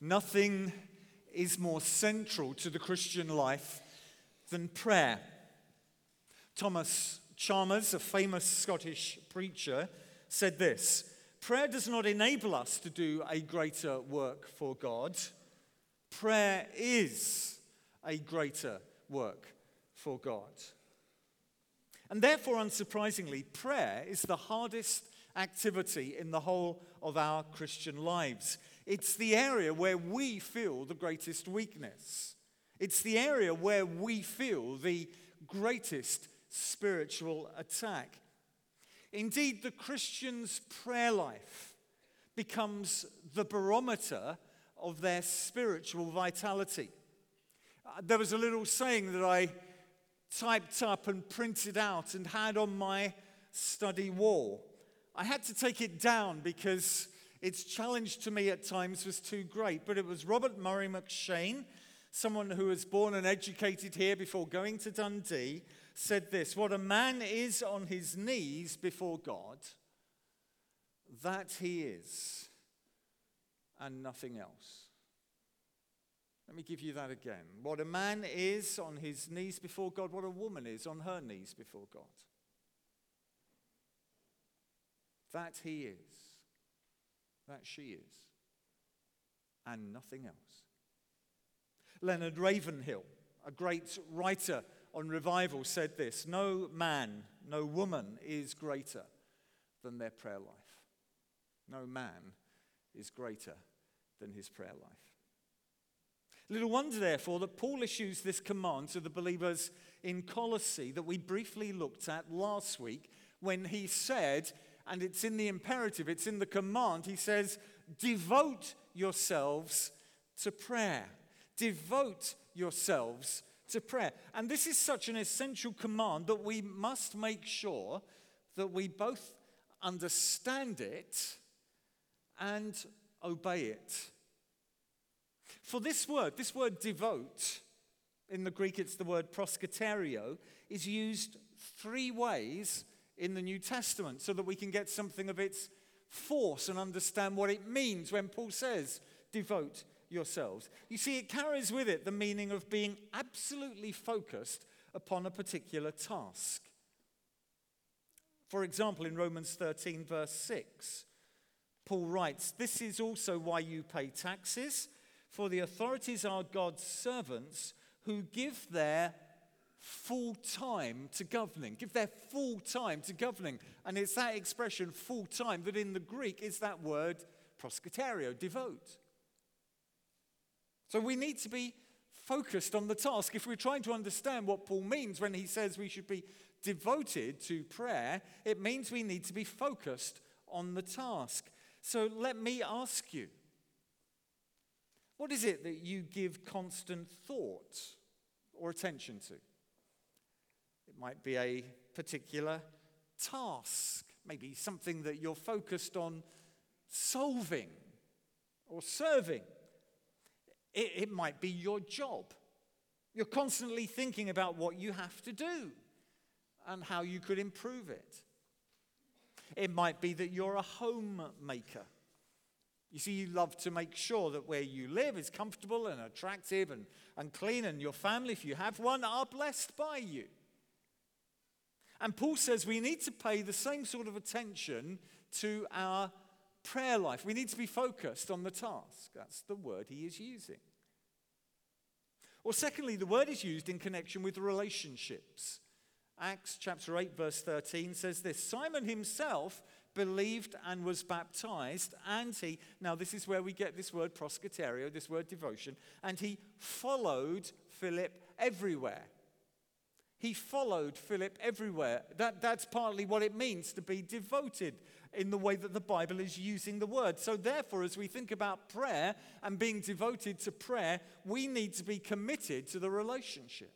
Nothing is more central to the Christian life than prayer. Thomas Chalmers, a famous Scottish preacher, said this Prayer does not enable us to do a greater work for God, prayer is a greater work for God. And therefore, unsurprisingly, prayer is the hardest activity in the whole of our Christian lives. It's the area where we feel the greatest weakness. It's the area where we feel the greatest spiritual attack. Indeed, the Christian's prayer life becomes the barometer of their spiritual vitality. Uh, there was a little saying that I typed up and printed out and had on my study wall. I had to take it down because its challenge to me at times was too great. But it was Robert Murray M'Cheyne, someone who was born and educated here before going to Dundee, said this What a man is on his knees before God, that he is, and nothing else. Let me give you that again. What a man is on his knees before God, what a woman is on her knees before God. That he is, that she is, and nothing else. Leonard Ravenhill, a great writer on revival, said this No man, no woman is greater than their prayer life. No man is greater than his prayer life. Little wonder, therefore, that Paul issues this command to the believers in Colossae that we briefly looked at last week when he said, and it's in the imperative, it's in the command, he says, devote yourselves to prayer. Devote yourselves to prayer. And this is such an essential command that we must make sure that we both understand it and obey it. For this word, this word devote, in the Greek it's the word proskyterio, is used three ways in the New Testament so that we can get something of its force and understand what it means when Paul says devote yourselves. You see, it carries with it the meaning of being absolutely focused upon a particular task. For example, in Romans 13, verse 6, Paul writes, This is also why you pay taxes for the authorities are God's servants who give their full time to governing, give their full time to governing. And it's that expression, full time, that in the Greek is that word proskyterio, devote. So we need to be focused on the task. If we're trying to understand what Paul means when he says we should be devoted to prayer, it means we need to be focused on the task. So let me ask you what is it that you give constant thought or attention to? It might be a particular task, maybe something that you're focused on solving or serving. It, it, might be your job. You're constantly thinking about what you have to do and how you could improve it. It might be that you're a homemaker you see, you love to make sure that where you live is comfortable and attractive and, and clean, and your family, if you have one, are blessed by you. And Paul says we need to pay the same sort of attention to our prayer life. We need to be focused on the task. That's the word he is using. Or, secondly, the word is used in connection with relationships. Acts chapter 8, verse 13 says this Simon himself believed and was baptized, and he, now this is where we get this word proskyterio, this word devotion, and he followed Philip everywhere. He followed Philip everywhere. That, that's partly what it means to be devoted in the way that the Bible is using the word. So, therefore, as we think about prayer and being devoted to prayer, we need to be committed to the relationship.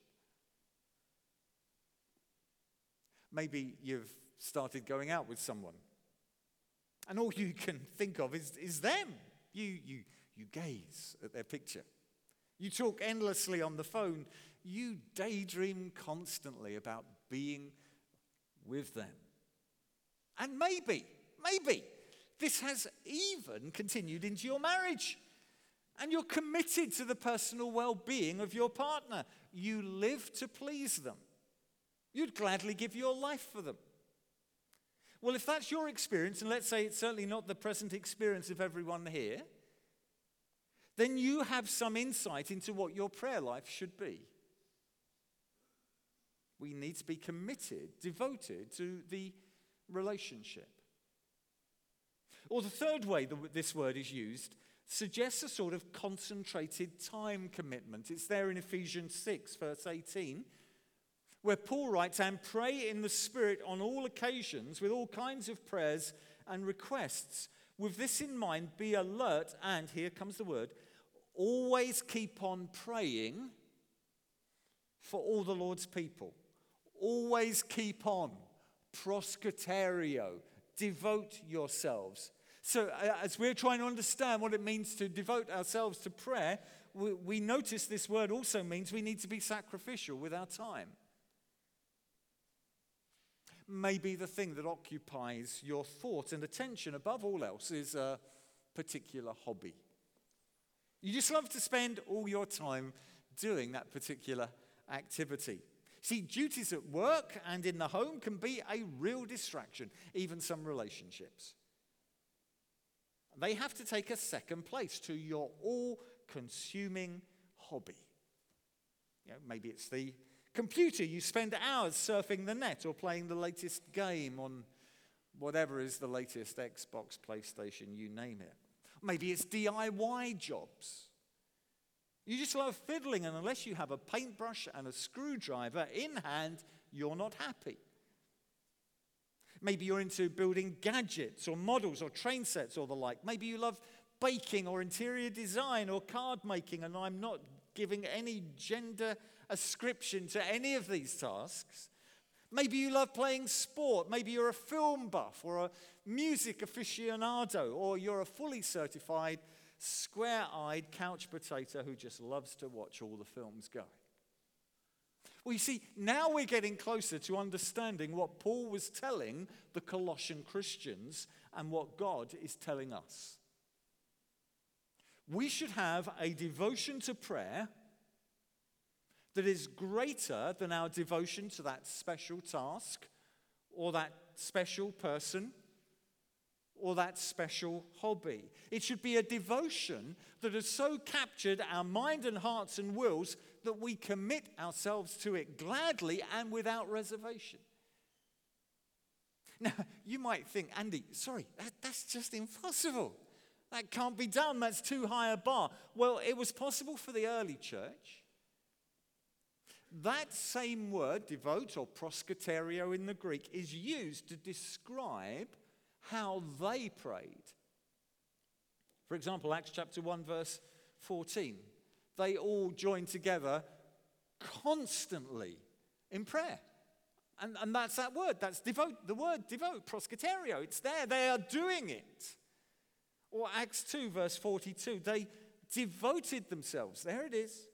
Maybe you've started going out with someone and all you can think of is, is them. You, you, you gaze at their picture. You talk endlessly on the phone. You daydream constantly about being with them. And maybe, maybe, this has even continued into your marriage. And you're committed to the personal well being of your partner. You live to please them. You'd gladly give your life for them. Well, if that's your experience, and let's say it's certainly not the present experience of everyone here, then you have some insight into what your prayer life should be. We need to be committed, devoted to the relationship. Or the third way that this word is used suggests a sort of concentrated time commitment. It's there in Ephesians 6, verse 18, where Paul writes, And pray in the Spirit on all occasions with all kinds of prayers and requests. With this in mind, be alert, and here comes the word, always keep on praying for all the Lord's people. Always keep on. Proskyterio. Devote yourselves. So, uh, as we're trying to understand what it means to devote ourselves to prayer, we, we notice this word also means we need to be sacrificial with our time. Maybe the thing that occupies your thought and attention above all else is a particular hobby. You just love to spend all your time doing that particular activity. See, duties at work and in the home can be a real distraction, even some relationships. They have to take a second place to your all consuming hobby. You know, maybe it's the computer. You spend hours surfing the net or playing the latest game on whatever is the latest Xbox, PlayStation, you name it. Maybe it's DIY jobs. You just love fiddling, and unless you have a paintbrush and a screwdriver in hand, you're not happy. Maybe you're into building gadgets or models or train sets or the like. Maybe you love baking or interior design or card making, and I'm not giving any gender ascription to any of these tasks. Maybe you love playing sport. Maybe you're a film buff or a music aficionado, or you're a fully certified square eyed couch potato who just loves to watch all the films go. Well, you see, now we're getting closer to understanding what Paul was telling the Colossian Christians and what God is telling us. We should have a devotion to prayer that is greater than our devotion to that special task or that special person or that special hobby. It should be a devotion that has so captured our mind and hearts and wills that we commit ourselves to it gladly and without reservation. Now, you might think, Andy, sorry, that, that's just impossible. That can't be done. That's too high a bar. Well, it was possible for the early church. That same word, devote or proskyterio in the Greek, is used to describe how they prayed. For example, Acts chapter 1, verse 14. They all joined together constantly in prayer. And, and that's that word. That's devote, the word devote, proskyterio. It's there. They are doing it. Or Acts 2, verse 42. They devoted themselves, there it is,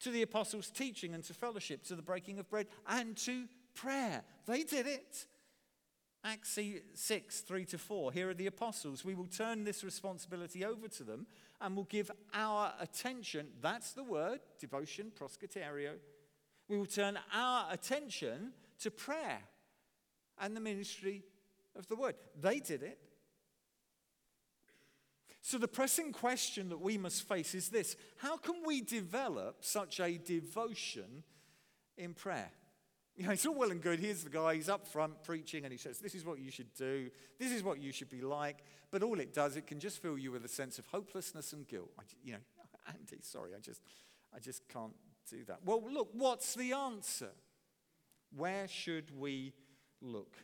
to the apostles' teaching and to fellowship, to the breaking of bread, and to prayer. They did it. Acts 6, 3 to 4. Here are the apostles. We will turn this responsibility over to them and will give our attention. That's the word, devotion, proskyterio. We will turn our attention to prayer and the ministry of the word. They did it. So, the pressing question that we must face is this How can we develop such a devotion in prayer? You know, it's all well and good. Here's the guy, he's up front preaching, and he says, This is what you should do. This is what you should be like. But all it does, it can just fill you with a sense of hopelessness and guilt. I, you know, Andy, sorry, I just, I just can't do that. Well, look, what's the answer? Where should we look?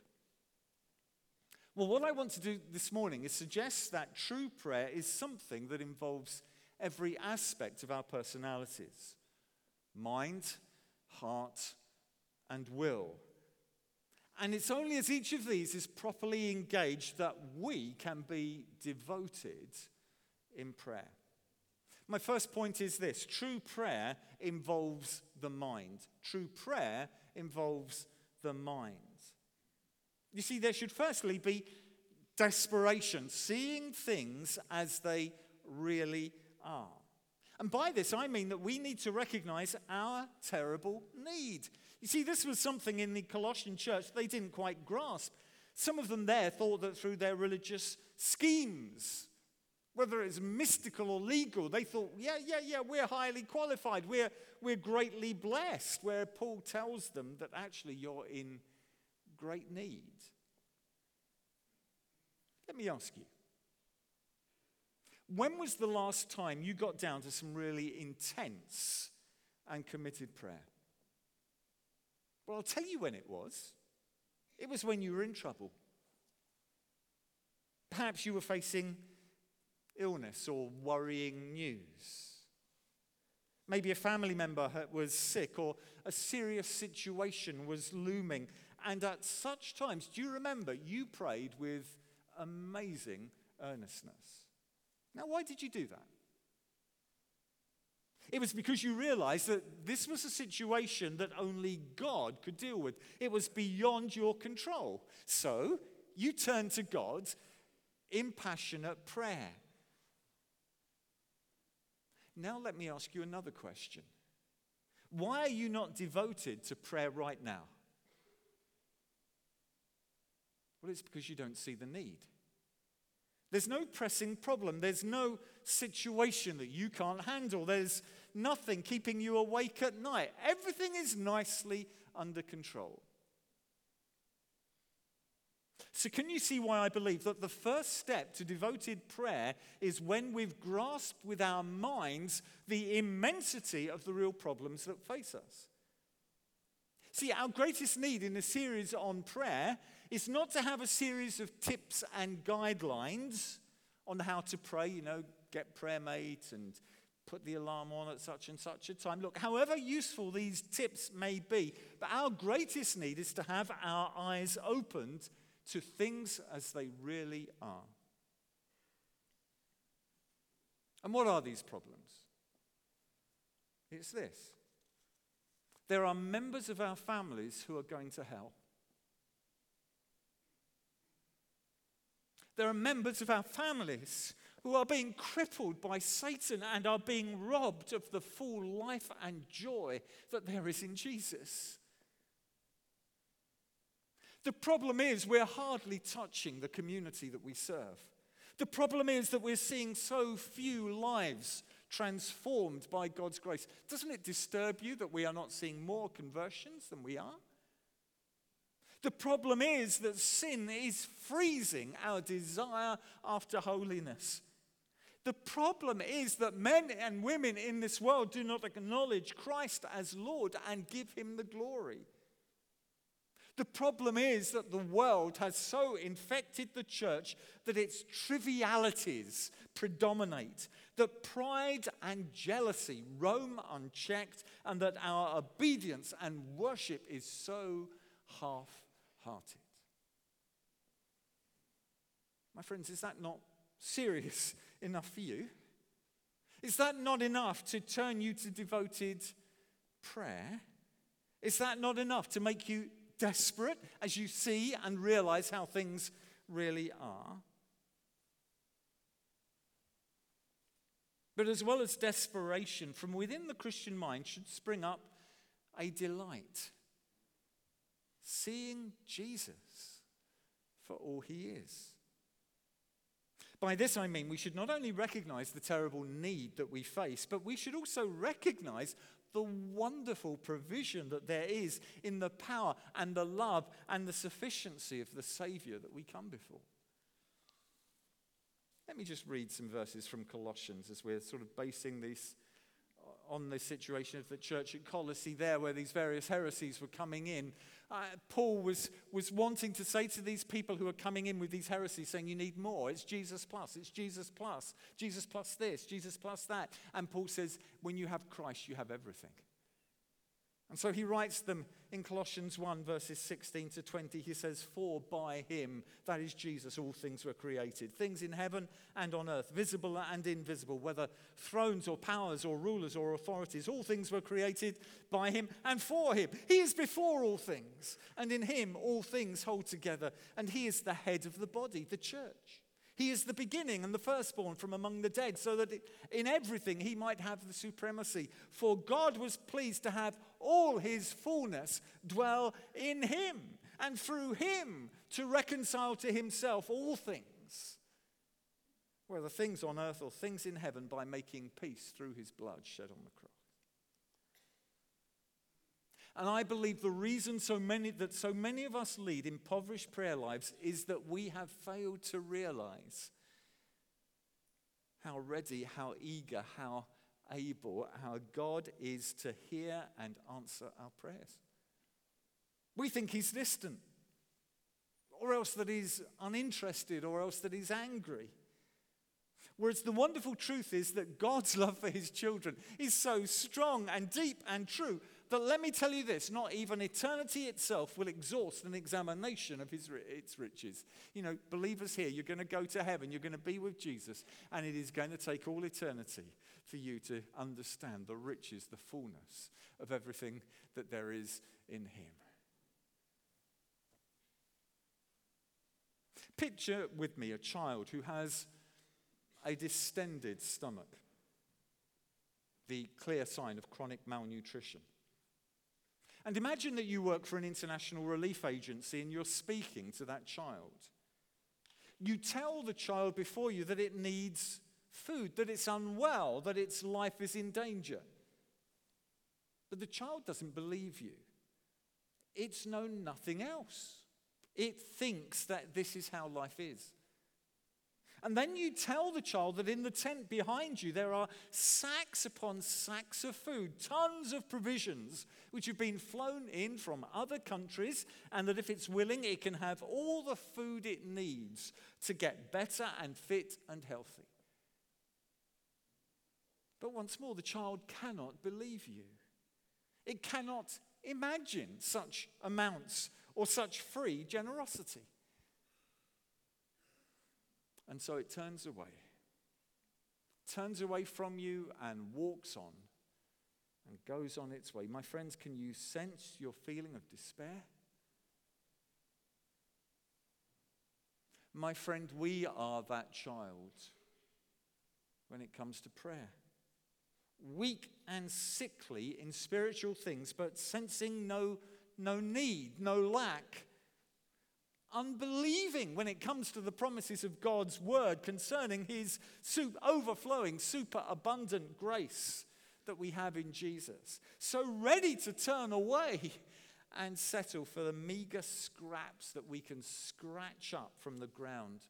Well, what I want to do this morning is suggest that true prayer is something that involves every aspect of our personalities mind, heart, and will. And it's only as each of these is properly engaged that we can be devoted in prayer. My first point is this true prayer involves the mind. True prayer involves the mind. You see, there should firstly be desperation, seeing things as they really are. And by this, I mean that we need to recognize our terrible need. You see, this was something in the Colossian church they didn't quite grasp. Some of them there thought that through their religious schemes, whether it's mystical or legal, they thought, yeah, yeah, yeah, we're highly qualified, we're, we're greatly blessed, where Paul tells them that actually you're in great need. Let me ask you when was the last time you got down to some really intense and committed prayer? Well, I'll tell you when it was. It was when you were in trouble. Perhaps you were facing illness or worrying news. Maybe a family member was sick or a serious situation was looming. And at such times, do you remember you prayed with amazing earnestness? Now, why did you do that? It was because you realized that this was a situation that only God could deal with. It was beyond your control. So you turned to God in passionate prayer. Now, let me ask you another question. Why are you not devoted to prayer right now? Well, it's because you don't see the need. There's no pressing problem. There's no situation that you can't handle. There's nothing keeping you awake at night. Everything is nicely under control. So, can you see why I believe that the first step to devoted prayer is when we've grasped with our minds the immensity of the real problems that face us? See, our greatest need in a series on prayer is not to have a series of tips and guidelines on how to pray, you know, get prayer mate and put the alarm on at such and such a time. Look, however useful these tips may be, but our greatest need is to have our eyes opened to things as they really are. And what are these problems? It's this there are members of our families who are going to hell. There are members of our families who are being crippled by Satan and are being robbed of the full life and joy that there is in Jesus. The problem is, we're hardly touching the community that we serve. The problem is that we're seeing so few lives transformed by God's grace. Doesn't it disturb you that we are not seeing more conversions than we are? The problem is that sin is freezing our desire after holiness. The problem is that men and women in this world do not acknowledge Christ as Lord and give him the glory. The problem is that the world has so infected the church that its trivialities predominate, that pride and jealousy roam unchecked, and that our obedience and worship is so half hearted. My friends, is that not serious enough for you? Is that not enough to turn you to devoted prayer? Is that not enough to make you desperate as you see and realize how things really are. But as well as desperation, from within the Christian mind should spring up a delight. Seeing Jesus for all he is. By this I mean we should not only recognize the terrible need that we face, but we should also recognize the wonderful provision that there is in the power and the love and the sufficiency of the Savior that we come before. Let me just read some verses from Colossians as we're sort of basing this on the situation of the church at Colossae, there where these various heresies were coming in. Uh, Paul was, was wanting to say to these people who are coming in with these heresies, saying, You need more. It's Jesus plus, it's Jesus plus, Jesus plus this, Jesus plus that. And Paul says, When you have Christ, you have everything. And so he writes them in Colossians 1, verses 16 to 20. He says, For by him, that is Jesus, all things were created, things in heaven and on earth, visible and invisible, whether thrones or powers or rulers or authorities, all things were created by him and for him. He is before all things, and in him all things hold together, and he is the head of the body, the church. He is the beginning and the firstborn from among the dead, so that in everything he might have the supremacy. For God was pleased to have all his fullness dwell in him, and through him to reconcile to himself all things, whether things on earth or things in heaven, by making peace through his blood shed on the cross. And I believe the reason so many, that so many of us lead impoverished prayer lives is that we have failed to realize how ready, how eager, how able our God is to hear and answer our prayers. We think He's distant, or else that He's uninterested, or else that He's angry. Whereas the wonderful truth is that God's love for His children is so strong and deep and true that let me tell you this not even eternity itself will exhaust an examination of his, its riches. You know, believers here, you're going to go to heaven, you're going to be with Jesus, and it is going to take all eternity for you to understand the riches, the fullness of everything that there is in him. Picture with me a child who has a distended stomach, the clear sign of chronic malnutrition. And imagine that you work for an international relief agency and you're speaking to that child. You tell the child before you that it needs food, that it's unwell, that its life is in danger. But the child doesn't believe you. It's known nothing else. It thinks that this is how life is. And then you tell the child that in the tent behind you there are sacks upon sacks of food, tons of provisions which have been flown in from other countries, and that if it's willing, it can have all the food it needs to get better and fit and healthy. But once more, the child cannot believe you. It cannot imagine such amounts or such free generosity. And so it turns away, turns away from you and walks on and goes on its way. My friends, can you sense your feeling of despair? My friend, we are that child when it comes to prayer. Weak and sickly in spiritual things, but sensing no, no need, no lack unbelieving when it comes to the promises of God's word concerning his overflowing, super abundant grace that we have in Jesus. So ready to turn away and settle for the meager scraps that we can scratch up from the ground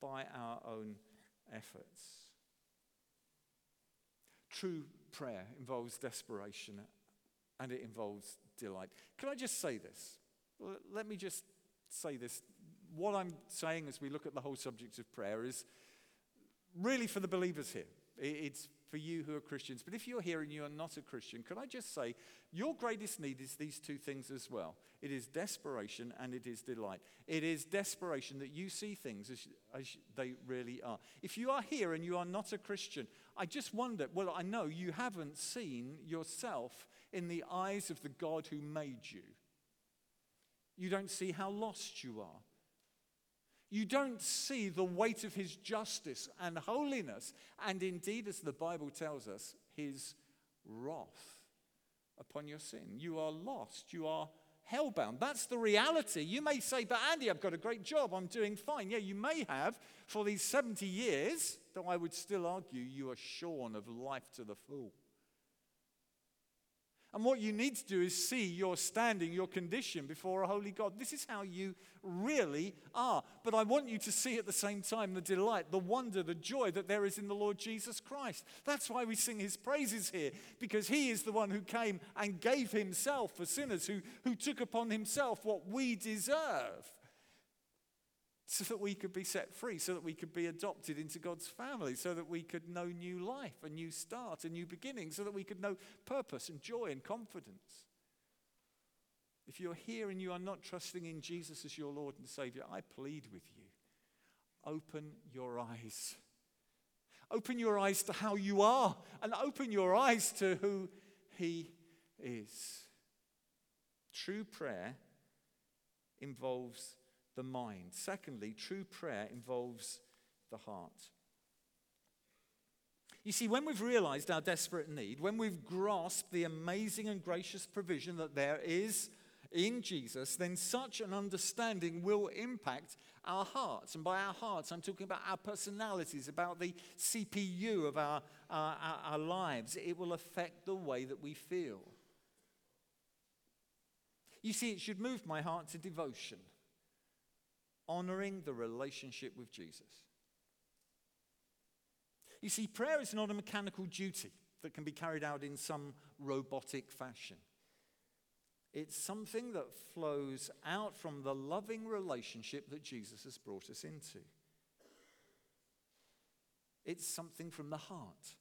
by our own efforts. True prayer involves desperation and it involves delight. Can I just say this? Let me just say this. What I'm saying as we look at the whole subject of prayer is really for the believers here. It's for you who are Christians. But if you're here and you are not a Christian, can I just say your greatest need is these two things as well it is desperation and it is delight. It is desperation that you see things as, as they really are. If you are here and you are not a Christian, I just wonder well, I know you haven't seen yourself in the eyes of the God who made you. You don't see how lost you are. You don't see the weight of his justice and holiness, and indeed, as the Bible tells us, his wrath upon your sin. You are lost. You are hellbound. That's the reality. You may say, but Andy, I've got a great job. I'm doing fine. Yeah, you may have for these 70 years, though I would still argue you are shorn of life to the full. And what you need to do is see your standing, your condition before a holy God. This is how you really are. But I want you to see at the same time the delight, the wonder, the joy that there is in the Lord Jesus Christ. That's why we sing his praises here, because he is the one who came and gave himself for sinners, who, who took upon himself what we deserve so that we could be set free, so that we could be adopted into God's family, so that we could know new life, a new start, a new beginning, so that we could know purpose and joy and confidence. If you're here and you are not trusting in Jesus as your Lord and Savior, I plead with you open your eyes. Open your eyes to how you are, and open your eyes to who He is. True prayer involves the mind. Secondly, true prayer involves the heart. You see, when we've realized our desperate need, when we've grasped the amazing and gracious provision that there is in Jesus, then such an understanding will impact our hearts. And by our hearts, I'm talking about our personalities, about the CPU of our, our, our lives. It will affect the way that we feel. You see, it should move my heart to devotion, honoring the relationship with Jesus. You see, prayer is not a mechanical duty that can be carried out in some robotic fashion. It's something that flows out from the loving relationship that Jesus has brought us into. It's something from the heart.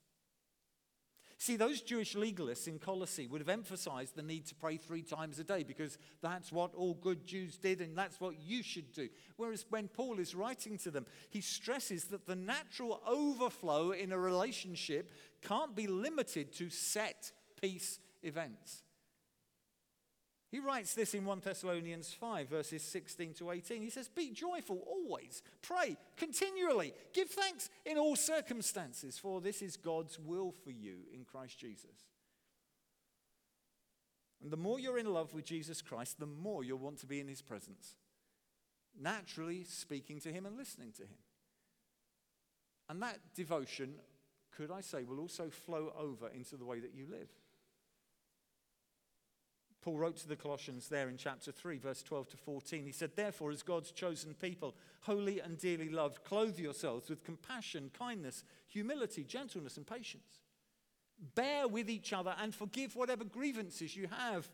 See, those Jewish legalists in Colossae would have emphasized the need to pray three times a day because that's what all good Jews did and that's what you should do. Whereas when Paul is writing to them, he stresses that the natural overflow in a relationship can't be limited to set piece events. He writes this in 1 Thessalonians 5, verses 16 to 18. He says, Be joyful always, pray continually, give thanks in all circumstances, for this is God's will for you in Christ Jesus. And the more you're in love with Jesus Christ, the more you'll want to be in his presence, naturally speaking to him and listening to him. And that devotion, could I say, will also flow over into the way that you live. Paul wrote to the Colossians there in chapter 3, verse 12 to 14. He said, Therefore, as God's chosen people, holy and dearly loved, clothe yourselves with compassion, kindness, humility, gentleness, and patience. Bear with each other and forgive whatever grievances you have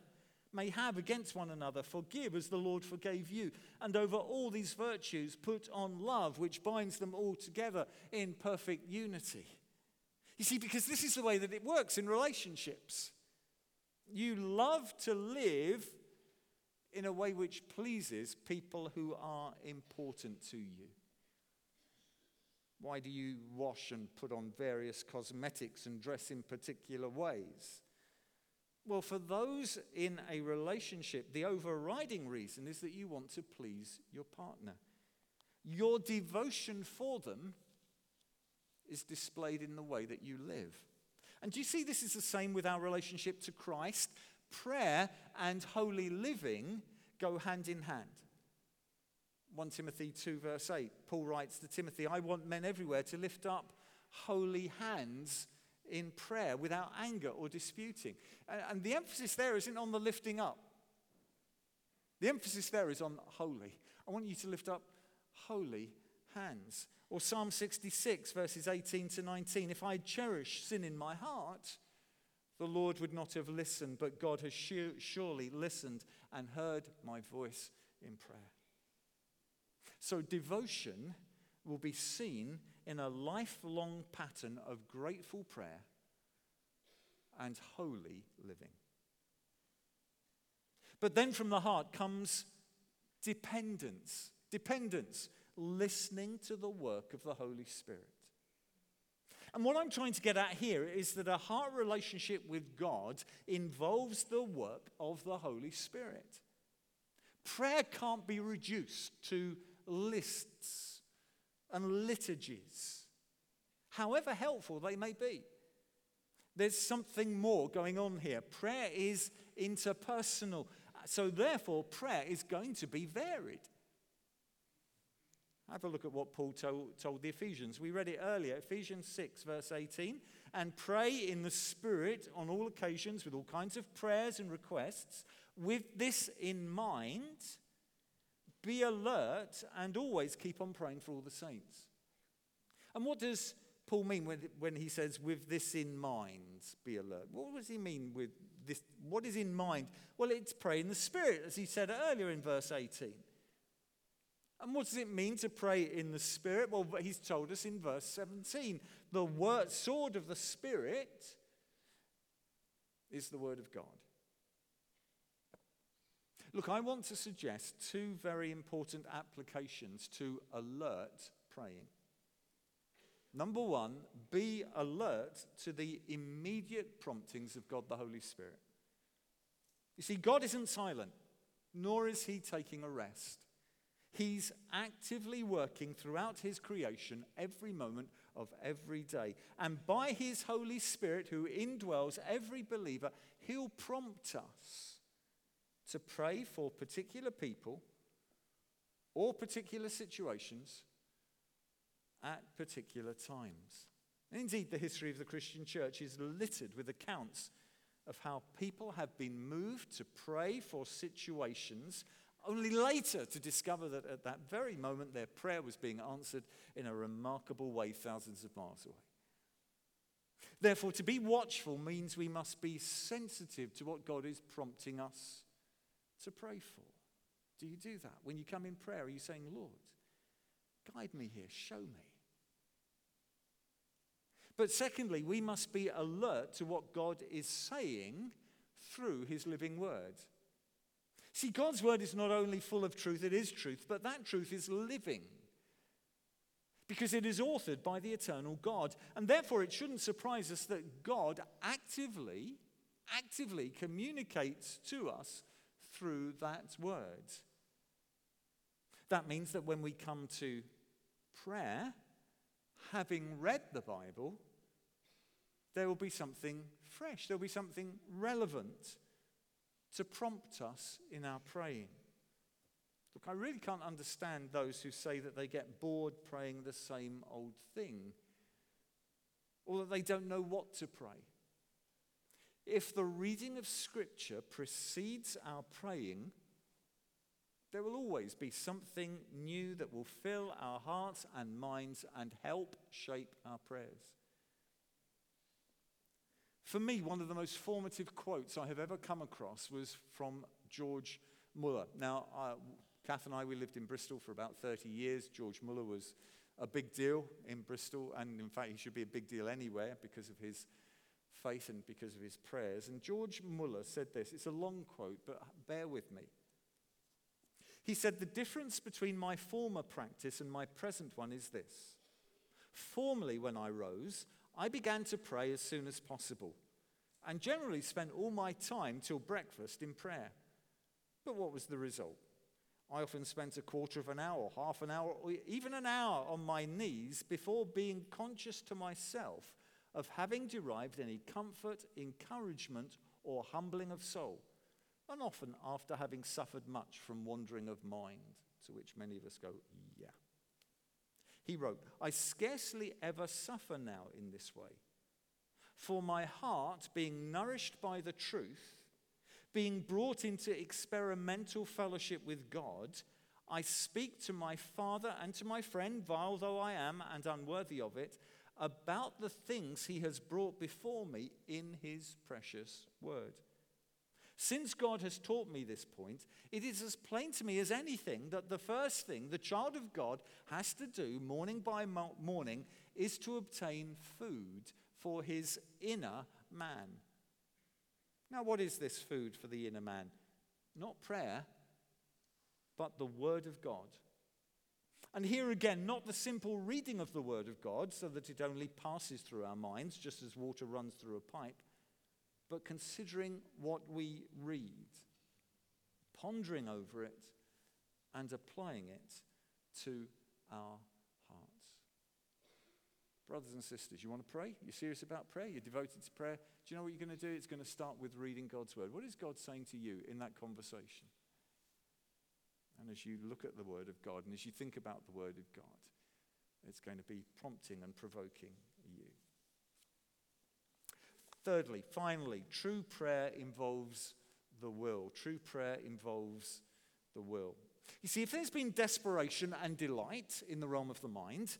may have against one another. Forgive as the Lord forgave you. And over all these virtues, put on love, which binds them all together in perfect unity. You see, because this is the way that it works in relationships. You love to live in a way which pleases people who are important to you. Why do you wash and put on various cosmetics and dress in particular ways? Well, for those in a relationship, the overriding reason is that you want to please your partner. Your devotion for them is displayed in the way that you live. And do you see this is the same with our relationship to Christ? Prayer and holy living go hand in hand. 1 Timothy 2, verse 8, Paul writes to Timothy, I want men everywhere to lift up holy hands in prayer without anger or disputing. And the emphasis there isn't on the lifting up, the emphasis there is on holy. I want you to lift up holy hands. Or Psalm 66, verses 18 to 19. If I had cherished sin in my heart, the Lord would not have listened, but God has surely listened and heard my voice in prayer. So, devotion will be seen in a lifelong pattern of grateful prayer and holy living. But then from the heart comes dependence. Dependence listening to the work of the Holy Spirit. And what I'm trying to get at here is that a heart relationship with God involves the work of the Holy Spirit. Prayer can't be reduced to lists and liturgies, however helpful they may be. There's something more going on here. Prayer is interpersonal, so therefore, prayer is going to be varied. Have a look at what Paul told, told, the Ephesians. We read it earlier, Ephesians 6, verse 18. And pray in the Spirit on all occasions with all kinds of prayers and requests. With this in mind, be alert and always keep on praying for all the saints. And what does Paul mean when, when he says, with this in mind, be alert? What does he mean with this? What is in mind? Well, it's pray in the Spirit, as he said earlier in verse 18. And what does it mean to pray in the Spirit? Well, he's told us in verse 17 the word, sword of the Spirit is the word of God. Look, I want to suggest two very important applications to alert praying. Number one, be alert to the immediate promptings of God the Holy Spirit. You see, God isn't silent, nor is he taking a rest. He's actively working throughout his creation every moment of every day. And by his Holy Spirit, who indwells every believer, he'll prompt us to pray for particular people or particular situations at particular times. Indeed, the history of the Christian church is littered with accounts of how people have been moved to pray for situations, only later to discover that at that very moment their prayer was being answered in a remarkable way thousands of miles away. Therefore, to be watchful means we must be sensitive to what God is prompting us to pray for. Do you do that? When you come in prayer, are you saying, Lord, guide me here, show me? But secondly, we must be alert to what God is saying through his living word. See, God's word is not only full of truth, it is truth, but that truth is living. Because it is authored by the eternal God. And therefore, it shouldn't surprise us that God actively, actively communicates to us through that word. That means that when we come to prayer, having read the Bible, there will be something fresh, there'll be something relevant to prompt us in our praying. Look, I really can't understand those who say that they get bored praying the same old thing or that they don't know what to pray. If the reading of Scripture precedes our praying, there will always be something new that will fill our hearts and minds and help shape our prayers. For me, one of the most formative quotes I have ever come across was from George Muller. Now, uh, Kath and I, we lived in Bristol for about 30 years. George Muller was a big deal in Bristol, and in fact, he should be a big deal anywhere because of his faith and because of his prayers. And George Muller said this it's a long quote, but bear with me. He said, The difference between my former practice and my present one is this. Formerly, when I rose, I began to pray as soon as possible and generally spent all my time till breakfast in prayer. But what was the result? I often spent a quarter of an hour, half an hour, or even an hour on my knees before being conscious to myself of having derived any comfort, encouragement, or humbling of soul and often after having suffered much from wandering of mind, to which many of us go, yeah. He wrote, I scarcely ever suffer now in this way. For my heart, being nourished by the truth, being brought into experimental fellowship with God, I speak to my Father and to my friend, vile though I am and unworthy of it, about the things he has brought before me in his precious word. Since God has taught me this point, it is as plain to me as anything that the first thing the child of God has to do morning by morning is to obtain food for his inner man. Now, what is this food for the inner man? Not prayer, but the Word of God. And here again, not the simple reading of the Word of God so that it only passes through our minds, just as water runs through a pipe but considering what we read, pondering over it, and applying it to our. Brothers and sisters, you want to pray? You're serious about prayer? You're devoted to prayer? Do you know what you're going to do? It's going to start with reading God's word. What is God saying to you in that conversation? And as you look at the word of God and as you think about the word of God, it's going to be prompting and provoking you. Thirdly, finally, true prayer involves the will. True prayer involves the will. You see, if there's been desperation and delight in the realm of the mind,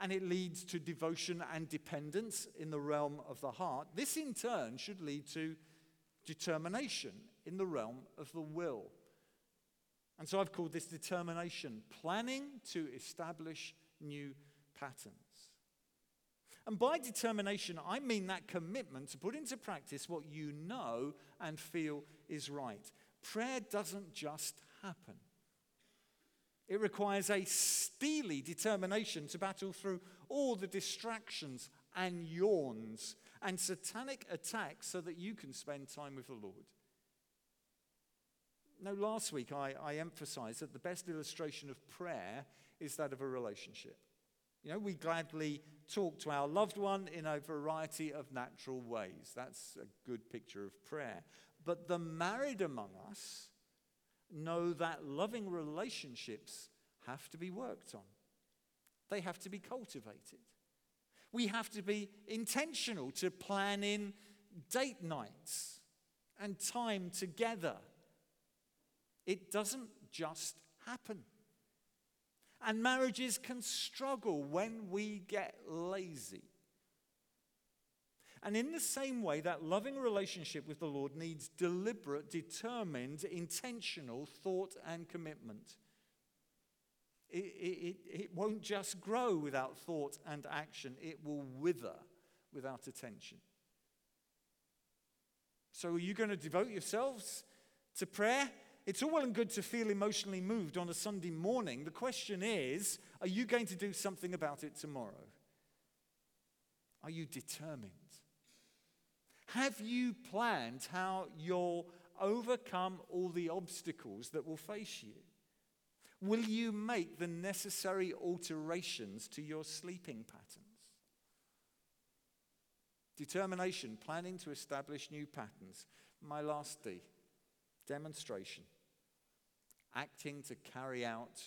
and it leads to devotion and dependence in the realm of the heart, this in turn should lead to determination in the realm of the will. And so I've called this determination planning to establish new patterns. And by determination, I mean that commitment to put into practice what you know and feel is right. Prayer doesn't just happen. It requires a steely determination to battle through all the distractions and yawns and satanic attacks so that you can spend time with the Lord. No, last week I, I emphasized that the best illustration of prayer is that of a relationship. You know, we gladly talk to our loved one in a variety of natural ways. That's a good picture of prayer. But the married among us know that loving relationships have to be worked on, they have to be cultivated. We have to be intentional to plan in date nights and time together. It doesn't just happen. And marriages can struggle when we get lazy. And in the same way, that loving relationship with the Lord needs deliberate, determined, intentional thought and commitment. It, it, it won't just grow without thought and action, it will wither without attention. So, are you going to devote yourselves to prayer? It's all well and good to feel emotionally moved on a Sunday morning. The question is are you going to do something about it tomorrow? Are you determined? Have you planned how you'll overcome all the obstacles that will face you? Will you make the necessary alterations to your sleeping patterns? Determination, planning to establish new patterns. My last D demonstration, acting to carry out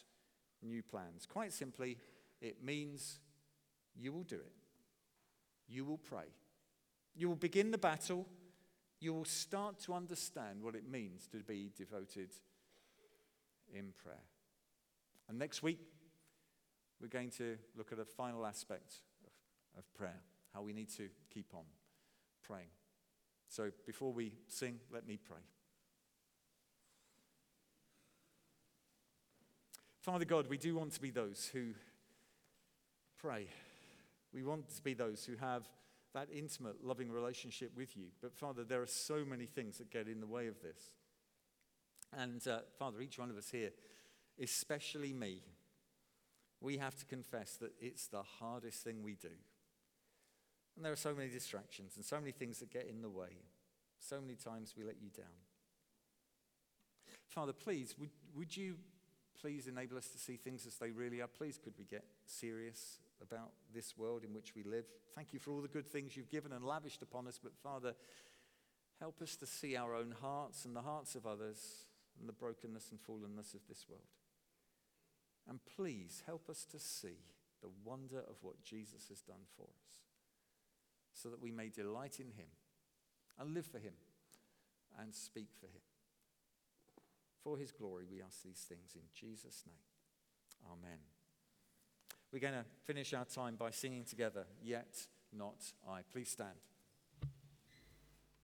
new plans. Quite simply, it means you will do it. You will pray. You will begin the battle. You will start to understand what it means to be devoted in prayer. And next week, we're going to look at a final aspect of, of prayer, how we need to keep on praying. So before we sing, let me pray. Father God, we do want to be those who pray. We want to be those who have that intimate, loving relationship with you. But Father, there are so many things that get in the way of this. And uh, Father, each one of us here, especially me, we have to confess that it's the hardest thing we do. And there are so many distractions and so many things that get in the way. So many times we let you down. Father, please, would, would you please enable us to see things as they really are. Please, could we get serious about this world in which we live? Thank you for all the good things you've given and lavished upon us, but Father, help us to see our own hearts and the hearts of others and the brokenness and fallenness of this world. And please help us to see the wonder of what Jesus has done for us so that we may delight in him and live for him and speak for him. For his glory, we ask these things in Jesus' name. Amen. We're going to finish our time by singing together, Yet Not I. Please stand.